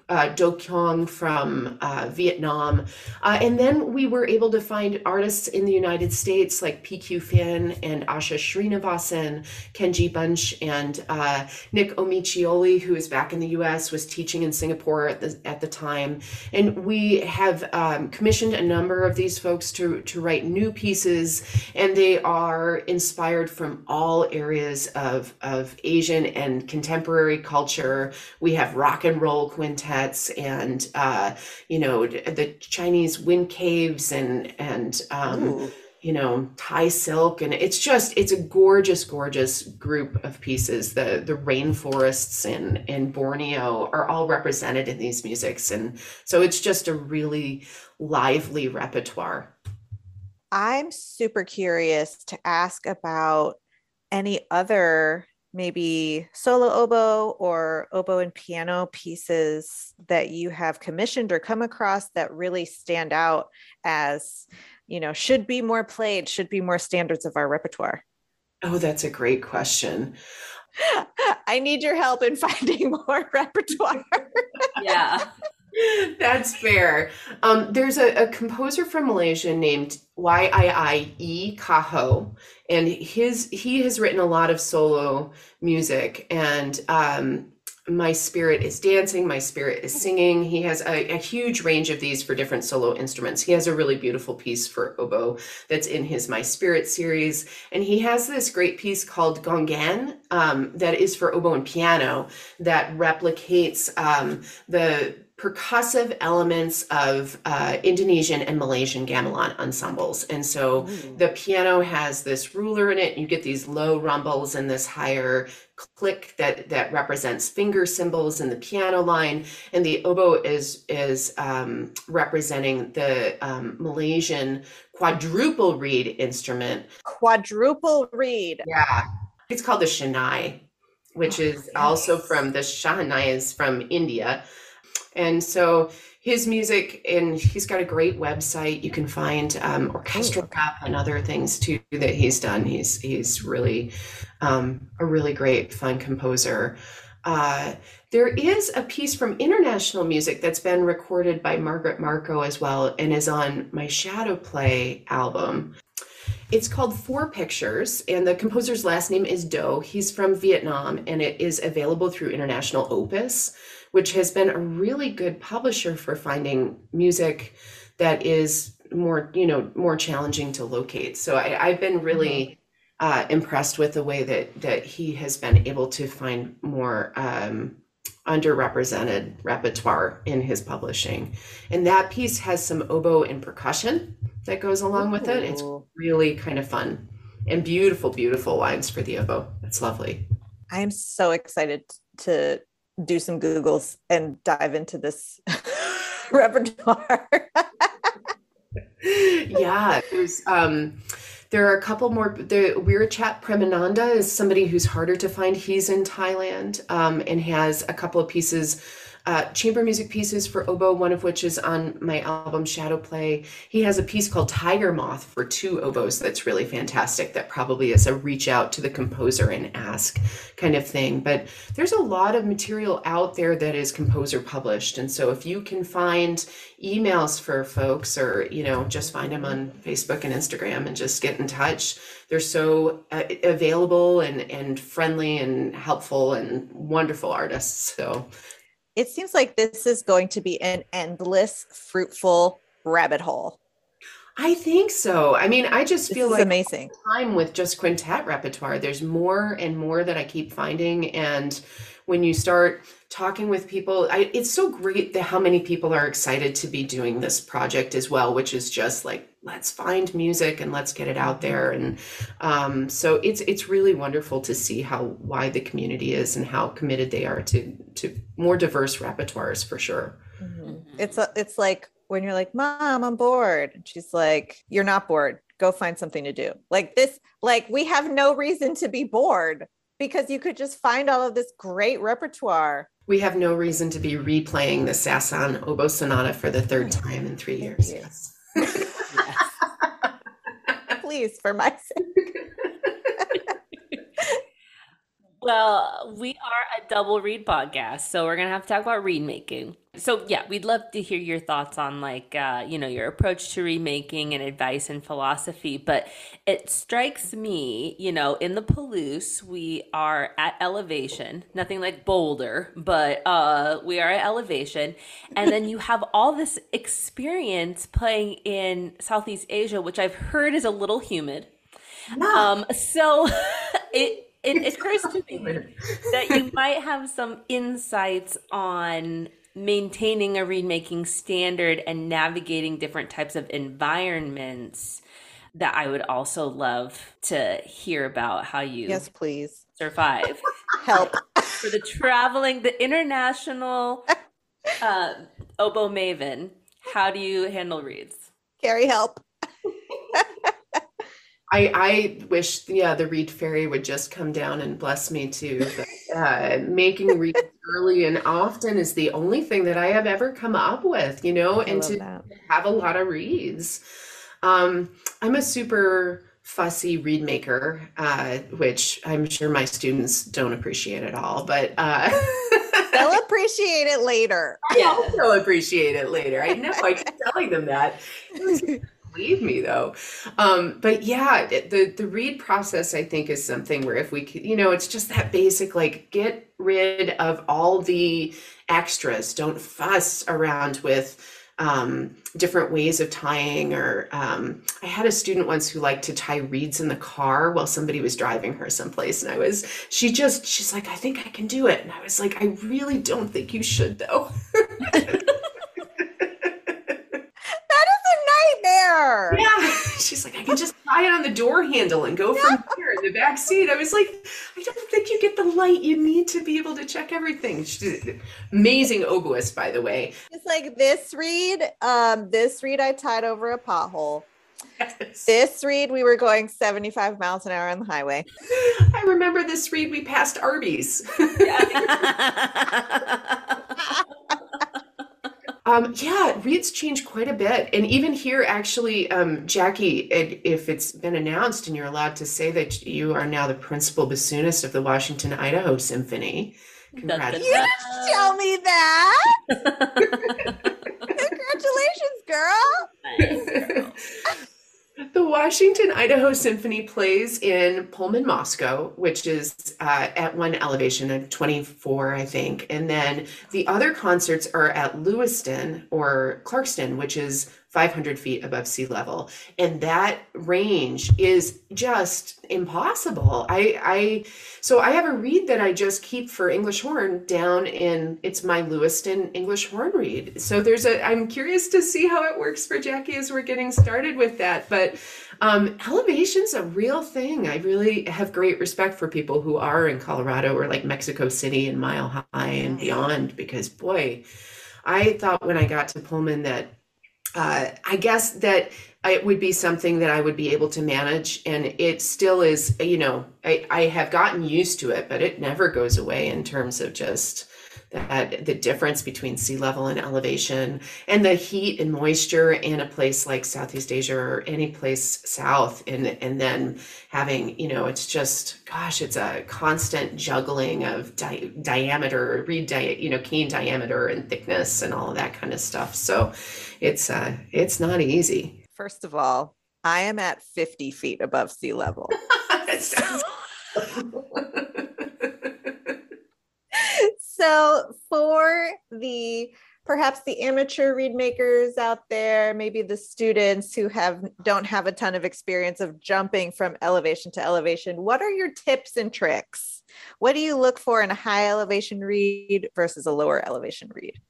uh, Do Kyung from uh, Vietnam. Uh, and then we were able to find artists in the United States like PQ Phan and Asha Srinivasan, Kenji Bunch, and uh, Nick Omiccioli, who is back in the US, was teaching in Singapore at the, at the time. And we have um, commissioned a number of these folks to, to write new pieces, and they are inspired from all areas of, of Asian and contemporary culture. We have rock and roll quintets and, uh, you know, the Chinese wind caves and, and, um, you know, Thai silk. And it's just, it's a gorgeous, gorgeous group of pieces. The, the rainforests in, in Borneo are all represented in these musics. And so it's just a really lively repertoire. I'm super curious to ask about any other maybe solo oboe or oboe and piano pieces that you have commissioned or come across that really stand out as you know should be more played should be more standards of our repertoire? Oh that's a great question. [laughs] I need your help in finding [laughs] more repertoire. Yeah [laughs] That's fair. Um, there's a, a, composer from Malaysia named Yii Kah Hoe, and his he has written a lot of solo music. And um, my spirit is dancing, my spirit is singing. He has a, a, huge range of these for different solo instruments. He has a really beautiful piece for oboe that's in his My Spirit series, and he has this great piece called Gongan um, that is for oboe and piano that replicates um, the percussive elements of uh, Indonesian and Malaysian gamelan ensembles. And so Ooh. the piano has this ruler in it. You get these low rumbles and this higher click that that represents finger cymbals in the piano line and the oboe is is um, representing the um, malaysian quadruple reed instrument quadruple reed yeah it's called the shanai which oh, is also from the shahnai is from india and so his music, and he's got a great website. You can find um, orchestral rap and other things too that he's done. He's he's really um, a really great, fun composer. Uh, there is a piece from international music that's been recorded by Margaret Marco as well, and is on my Shadow Play album. It's called Four Pictures, and the composer's last name is Do. He's from Vietnam, and it is available through International Opus which has been a really good publisher for finding music that is more, you know, more challenging to locate. So I, have been really mm-hmm. uh, impressed with the way that that he has been able to find more um, underrepresented repertoire in his publishing. And that piece has some oboe and percussion that goes along Ooh. with it. It's really kind of fun and beautiful, beautiful lines for the oboe. It's lovely. I'm so excited to do some Googles and dive into this [laughs] repertoire. yeah, there's um there are a couple more the Wirachat Premananda is somebody who's harder to find. He's in Thailand um, and has a couple of pieces uh, chamber music pieces for oboe, one of which is on my album Shadow Play. He has a piece called Tiger Moth for two oboes that's really fantastic. That probably is a reach out to the composer and ask kind of thing. But there's a lot of material out there that is composer published, and so if you can find emails for folks, or you know, just find them on Facebook and Instagram and just get in touch they're so uh, available and and friendly and helpful and wonderful artists so it seems like this is going to be an endless fruitful rabbit hole I think so. I mean, I just feel like amazing time with just quintet repertoire. There's more and more that I keep finding, and when you start talking with people, I, it's so great that how many people are excited to be doing this project as well, which is just like let's find music and let's get it out there. And um, so it's it's really wonderful to see how wide the community is and how committed they are to to more diverse repertoires for sure. Mm-hmm. it's a, it's like when you're like mom i'm bored. And she's like you're not bored. Go find something to do. Like this like we have no reason to be bored because you could just find all of this great repertoire. We have no reason to be replaying the Saint-Saëns oboe sonata for the third time in three years. yes [laughs] please, for my [laughs] sake. Well, we are a double reed podcast, so we're gonna have to talk about reed making. So yeah, we'd love to hear your thoughts on like uh, you know your approach to remaking and advice and philosophy. But it strikes me, you know, in the Palouse, we are at elevation, nothing like Boulder, but uh, we are at elevation, and then you have all this experience playing in Southeast Asia, which I've heard is a little humid. Um, so [laughs] it it occurs to me that you [laughs] might have some insights on maintaining a reed making standard and navigating different types of environments that I would also love to hear about how you yes please. survive. [laughs] Help. For the traveling the international [laughs] uh, oboe maven how do you handle reeds? Keri help I, I wish, yeah, the Reed Fairy would just come down and bless me too. But, uh, making reeds early and often is the only thing that I have ever come up with, you know, and to that. have a lot of reeds. Um, I'm a super fussy reed maker, uh, which I'm sure my students don't appreciate at all, but uh, they'll [laughs] appreciate it later. I also appreciate it later. I know. I keep telling them that [laughs] believe me though. Um, but yeah the the reed process i think is something where if we could you know it's just that basic like get rid of all the extras. Don't fuss around with um, different ways of tying or um, i had a student once who liked to tie reeds in the car while somebody was driving her someplace and i was she just she's like i think i can do it. And i was like i really don't think you should though [laughs] nightmare. Yeah. [laughs] She's like, I can just tie it on the door handle and go from here in the back seat. I was like, I don't think you get the light you need to be able to check everything. She's amazing oboist, by the way. It's like this reed, um, this reed I tied over a pothole. Yes. This reed, we were going 75 miles an hour on the highway. I remember this reed, we passed Arby's. [laughs] [laughs] Um, yeah, reeds change quite a bit. And even here, actually, um, Jackie, it, if it's been announced and you're allowed to say that you are now the principal bassoonist of the Washington, Idaho Symphony. Congratulations. You didn't tell me that. [laughs] Congratulations, girl. The Washington Idaho Symphony plays in Pullman, Moscow, which is uh, at one elevation of 24, I think. And then the other concerts are at Lewiston or Clarkston, which is 500 feet above sea level. And that range is just impossible. I i so i have a reed that i just keep for english horn down in it's my lewiston english horn reed so there's a i'm curious to see how it works for jackie as we're getting started with that. But um, elevation's a real thing. I really have great respect for people who are in colorado or like mexico city and mile high and beyond because boy i thought when i got to pullman that uh, I guess that it would be something that I would be able to manage. And it still is, you know, I, I have gotten used to it, but it never goes away in terms of just that the difference between sea level and elevation and the heat and moisture in a place like Southeast Asia or any place south. And and then having you know it's just gosh it's a constant juggling of di- diameter reed di- you know keene diameter and thickness and all of that kind of stuff. So it's uh it's not easy. First of all I am at 50 feet above sea level. [laughs] so for the perhaps the amateur reed makers out there maybe the students who have don't have a ton of experience of jumping from elevation to elevation what are your tips and tricks? What do you look for in a high elevation reed versus a lower elevation reed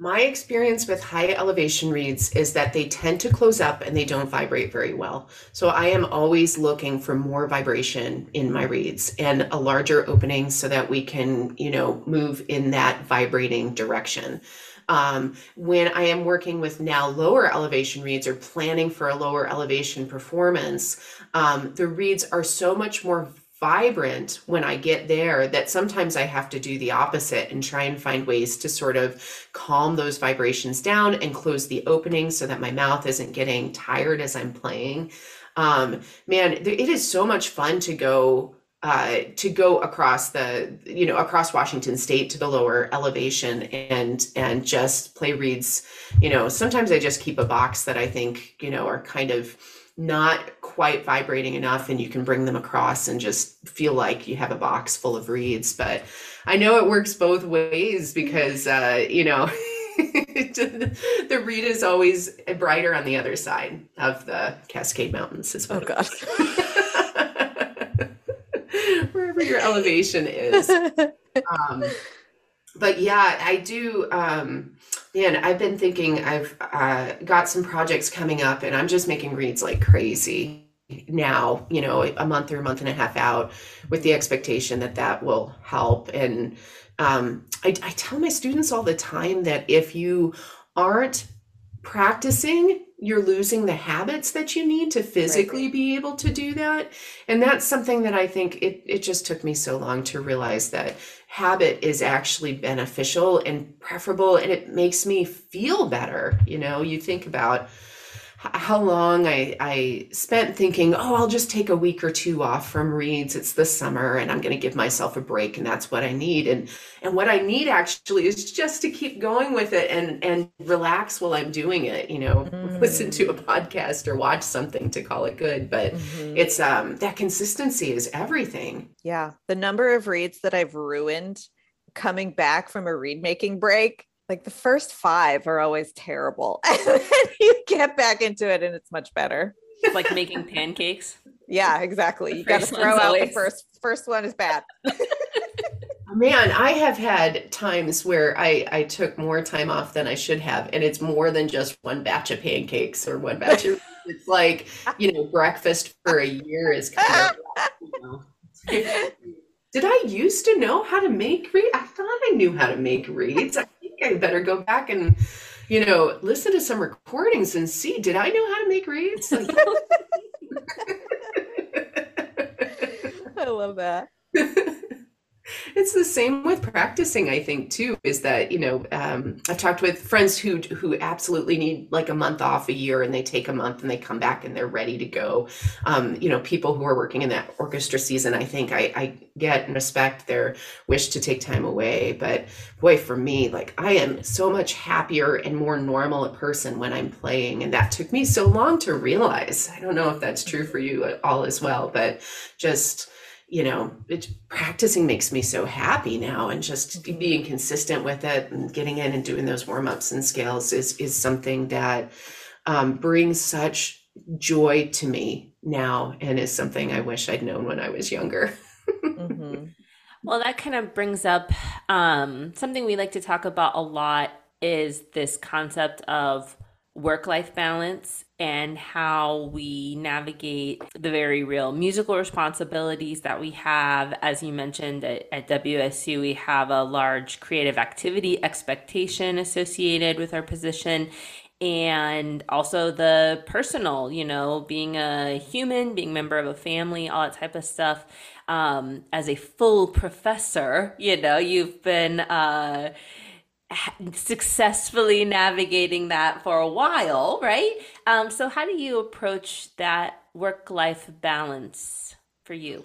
my experience with high elevation reeds is that they tend to close up and they don't vibrate very well. So I am always looking for more vibration in my reeds and a larger opening so that we can, you know, move in that vibrating direction. Um, when I am working with now lower elevation reeds or planning for a lower elevation performance, um, the reeds are so much more vibrant when I get there that sometimes I have to do the opposite and try and find ways to sort of calm those vibrations down and close the opening so that my mouth isn't getting tired as I'm playing. Um, man, it is so much fun to go uh, to go across the you know across Washington State to the lower elevation and and just play reeds. You know, sometimes I just keep a box that I think you know are kind of not quite vibrating enough and you can bring them across and just feel like you have a box full of reeds. But i know it works both ways because uh, you know [laughs] the reed is always brighter on the other side of the cascade mountains as well. oh god. [laughs] wherever your elevation is. [laughs] Um, but yeah i do um, Man, I've been thinking I've uh, got some projects coming up and I'm just making reeds like crazy now, you know, a month or a month and a half out with the expectation that that will help. And um, I, I tell my students all the time that if you aren't practicing, you're losing the habits that you need to physically right. be able to do that. And that's something that I think it, it just took me so long to realize that habit is actually beneficial and preferable and it makes me feel better. You know, you think about how long I, I spent thinking, oh, I'll just take a week or two off from reeds. It's the summer and I'm going to give myself a break and that's what I need. And, and what I need actually is just to keep going with it and, and relax while I'm doing it, you know, mm. [laughs] listen to a podcast or watch something to call it good. But mm-hmm. it's, um, that consistency is everything. Yeah. The number of reads that I've ruined coming back from a reed making break like the first five are always terrible. [laughs] And then you get back into it and it's much better. Like making pancakes. Yeah exactly. You got to throw out always... the first first one is bad. [laughs] Man i have had times where i i took more time off than i should have and it's more than just one batch of pancakes or one batch of [laughs] it's like you know breakfast for a year is kind of you know, did i used to know how to make reeds i thought i knew how to make reeds. I I better go back and, you know, listen to some recordings and see, did I know how to make reeds? Like, [laughs] I love that [laughs] it's the same with practicing i think too is that you know um, i've talked with friends who who absolutely need like a month off a year and they take a month and they come back and they're ready to go. Um, you know people who are working in that orchestra season i think I, I get and respect their wish to take time away. But boy for me like i am so much happier and more normal a person when i'm playing and that took me so long to realize. I don't know if that's true for you at all as well but just you know, it, practicing makes me so happy now, and just mm-hmm. being consistent with it and getting in and doing those warm ups and scales is is something that um, brings such joy to me now, and is something I wish I'd known when I was younger. mm-hmm. [laughs] Well, that kind of brings up um, something we like to talk about a lot is this concept of work life balance and how we navigate the very real musical responsibilities that we have. As you mentioned at, at, WSU, we have a large creative activity expectation associated with our position. And also the personal, you know, being a human, being a member of a family, all that type of stuff. um, as a full professor, you know, you've been uh, successfully navigating that for a while, right? Um, so, how do you approach that work life balance for you?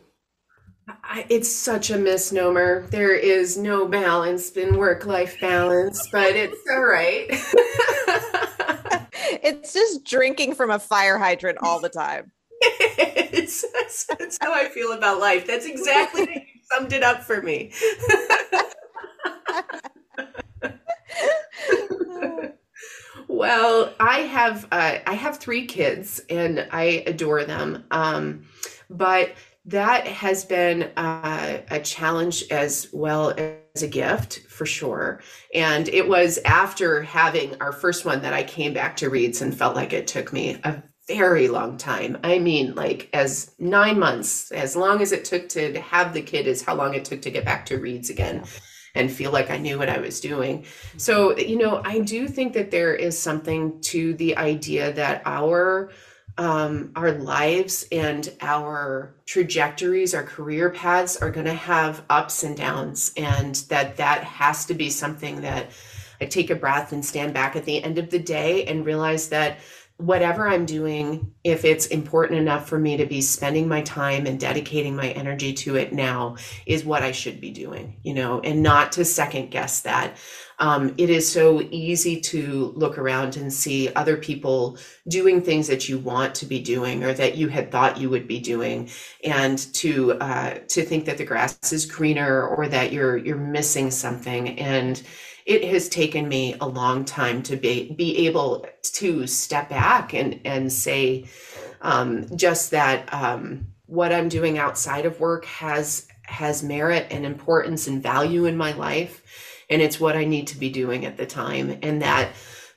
I, it's such a misnomer. There is no balance in work life balance, but it's all right. [laughs] it's just drinking from a fire hydrant all the time. [laughs] it's, that's, that's, how I feel about life. That's exactly what you summed it up for me. [laughs] [laughs] well, I have uh, I have three kids and I adore them. Um, but that has been uh, a challenge as well as a gift for sure. And it was after having our first one that I came back to Reeds and felt like it took me a very long time. I mean, like as nine months, as long as it took to have the kid, is how long it took to get back to Reeds again and feel like I knew what I was doing. So, you know, I do think that there is something to the idea that our um, our lives and our trajectories, our career paths are going to have ups and downs, and that that has to be something that I take a breath and stand back at the end of the day and realize that whatever I'm doing, if it's important enough for me to be spending my time and dedicating my energy to it now, is what I should be doing, you know, and not to second guess that. Um, it is so easy to look around and see other people doing things that you want to be doing or that you had thought you would be doing, and to uh, to think that the grass is greener or that you're you're missing something and it has taken me a long time to be be able to step back and and say um, just that um, what I'm doing outside of work has has merit and importance and value in my life, and it's what I need to be doing at the time, and that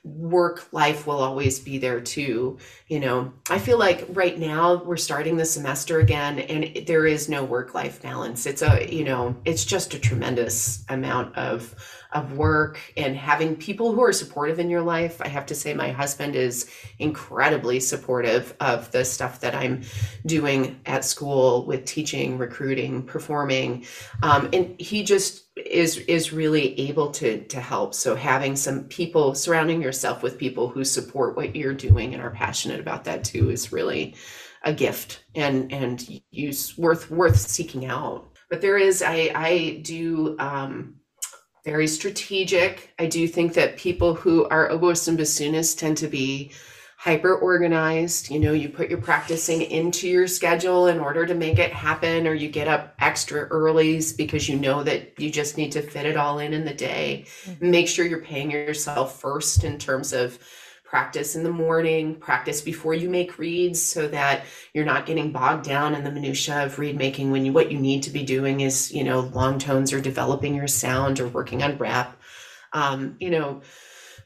work life will always be there too you know? I feel like right now we're starting the semester again and there is no work life balance. It's a you know it's just a tremendous amount of of work and having people who are supportive in your life. I have to say, my husband is incredibly supportive of the stuff that I'm doing at school with teaching, recruiting, performing, um, and he just is is really able to to help. So having some people surrounding yourself with people who support what you're doing and are passionate about that too is really a gift and and use worth worth seeking out but there is i i do um very strategic. I do think that people who are oboists and bassoonists tend to be hyper organized. You know, you put your practicing into your schedule in order to make it happen, or you get up extra early because you know that you just need to fit it all in in the day. Mm-hmm. Make sure you're paying yourself first in terms of practice in the morning, practice before you make reeds so that you're not getting bogged down in the minutia of reed making when you what you need to be doing is, you know, long tones or developing your sound or working on rep. Um, you know,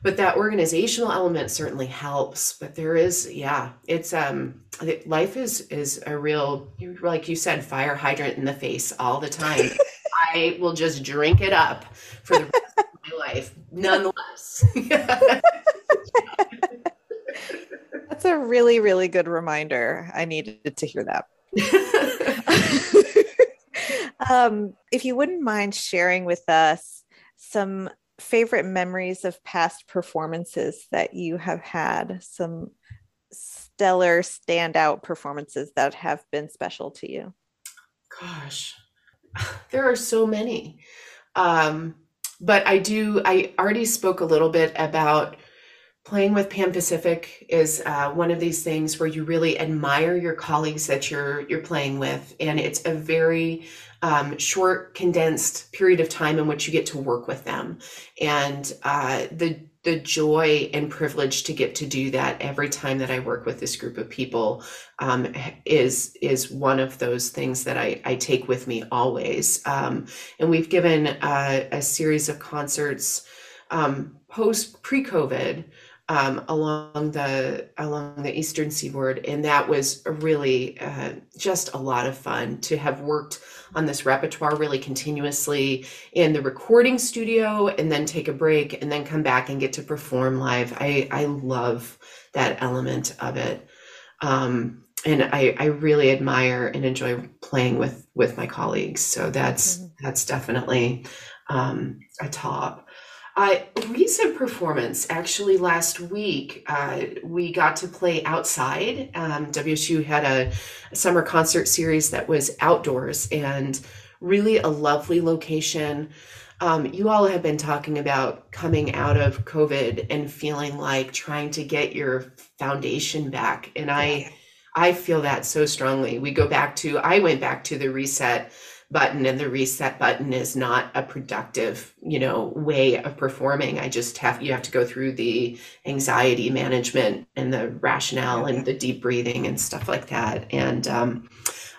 but that organizational element certainly helps but there is yeah it's um life is is a real like you said fire hydrant in the face all the time [laughs] i will just drink it up for the rest of my life nonetheless [laughs] That's a really, really good reminder. I needed to hear that. [laughs] um, if you wouldn't mind sharing with us some favorite memories of past performances that you have had, some stellar standout performances that have been special to you. Gosh, [laughs] there are so many. Um, but I do, I already spoke a little bit about playing with Pan Pacific is uh, one of these things where you really admire your colleagues that you're you're playing with, and it's a very um, short, condensed period of time in which you get to work with them, and uh, the the joy and privilege to get to do that every time that I work with this group of people um, is is one of those things that I, I take with me always. Um, and we've given uh, a series of concerts um, post pre COVID um, along the along the eastern seaboard, and that was really uh, just a lot of fun to have worked on this repertoire really continuously in the recording studio, and then take a break, and then come back and get to perform live. I I love that element of it. Um, and I, I really admire and enjoy playing with with my colleagues. So that's mm-hmm. that's definitely um, a top. Uh, recent performance, actually, last week, uh, we got to play outside. Um, WSU had a, a, summer concert series that was outdoors and really a lovely location. Um, you all have been talking about coming out of COVID and feeling like trying to get your foundation back. And I, I feel that so strongly. We go back to, I went back to the reset button and the reset button is not a productive you know way of performing. I just have you have to go through the anxiety management and the rationale and the deep breathing and stuff like that. And um,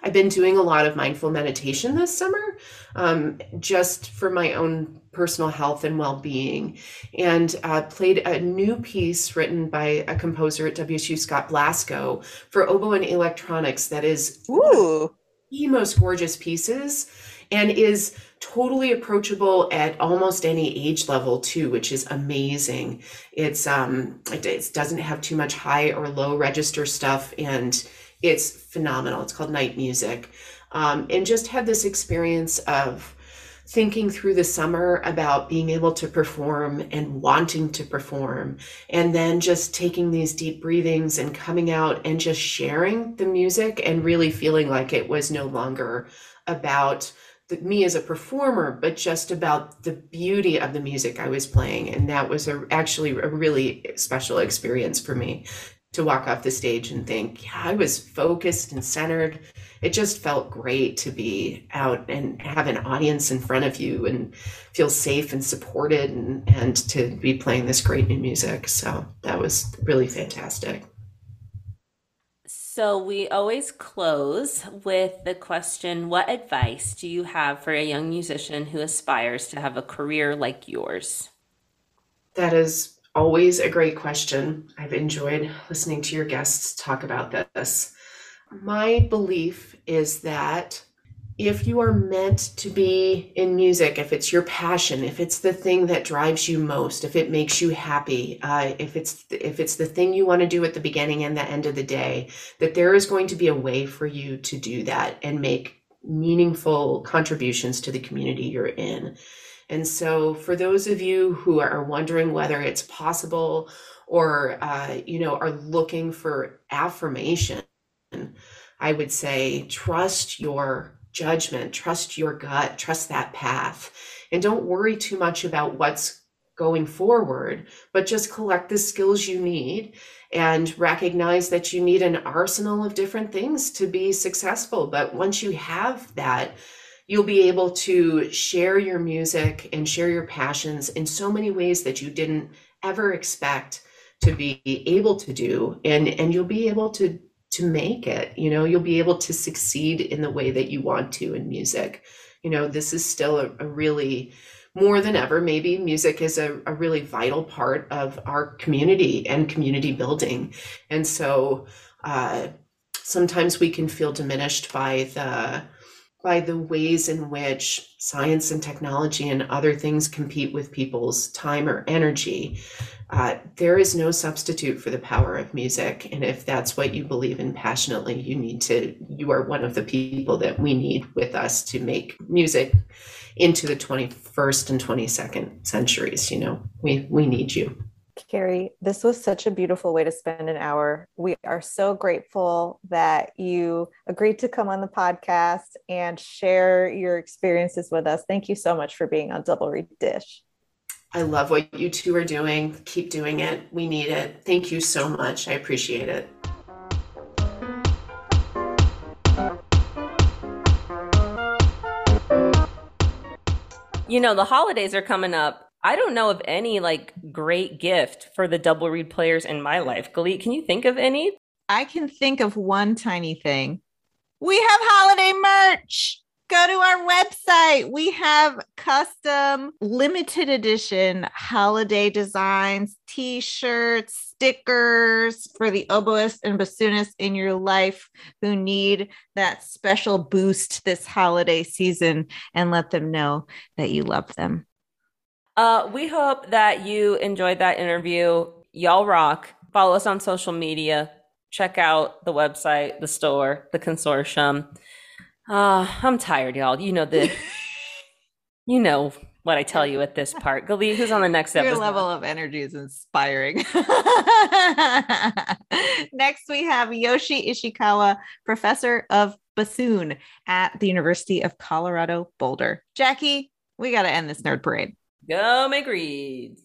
i've been doing a lot of mindful meditation this summer um, just for my own personal health and well-being. And uh, played a new piece written by a composer at wsu scott blasco for oboe and electronics that is Ooh the most gorgeous pieces and is totally approachable at almost any age level too which is amazing. It's um it, it, doesn't have too much high or low register stuff and it's phenomenal. It's called night music. Um, and just had this experience of thinking through the summer about being able to perform and wanting to perform and then just taking these deep breathings and coming out and just sharing the music and really feeling like it was no longer about the, me as a performer but just about the beauty of the music i was playing. And that was a, actually a really special experience for me to walk off the stage and think yeah i was focused and centered it just felt great to be out and have an audience in front of you and feel safe and supported and, and to be playing this great new music. So that was really fantastic. So, we always close with the question What advice do you have for a young musician who aspires to have a career like yours? That is always a great question. I've enjoyed listening to your guests talk about this. My belief is that if you are meant to be in music, if it's your passion, if it's the thing that drives you most, if it makes you happy, uh, if it's if it's the thing you want to do at the beginning and the end of the day, that there is going to be a way for you to do that and make meaningful contributions to the community you're in. And so, for those of you who are wondering whether it's possible or uh, you know are looking for affirmation I would say trust your judgment, trust your gut, trust that path. And don't worry too much about what's going forward, but just collect the skills you need and recognize that you need an arsenal of different things to be successful. But once you have that, you'll be able to share your music and share your passions in so many ways that you didn't ever expect to be able to do. And and you'll be able to to make it you know? You'll be able to succeed in the way that you want to in music. You know this is still a, a really more than ever maybe music is a, a really vital part of our community and community building. And so uh, sometimes we can feel diminished by the by the ways in which science and technology and other things compete with people's time or energy. Uh, there is no substitute for the power of music. And if that's what you believe in passionately, you need to, you are one of the people that we need with us to make music into the 21st and 22nd centuries. You know, we, we need you. Keri, this was such a beautiful way to spend an hour. We are so grateful that you agreed to come on the podcast and share your experiences with us. Thank you so much for being on Double Reed Dish. I love what you two are doing. Keep doing it. We need it. Thank you so much. I appreciate it. You know, the holidays are coming up I don't know of any like great gift for the double reed players in my life. Galit, can you think of any? I can think of one tiny thing. We have holiday merch. Go to our website. We have custom limited edition holiday designs, t shirts, stickers for the oboists and bassoonists in your life who need that special boost this holiday season and let them know that you love them. Uh, we hope that you enjoyed that interview. Y'all rock. Follow us on social media. check out the website, the store, the consortium. Uh, I'm tired, y'all. You know the [laughs] you know what I tell you at this part. Galee, who's on the next Your episode? level of energy is inspiring. [laughs] Next, we have Yoshi Ishikawa, professor of bassoon at the University of Colorado Boulder. Jackie, we got to end this nerd parade. Go make reeds.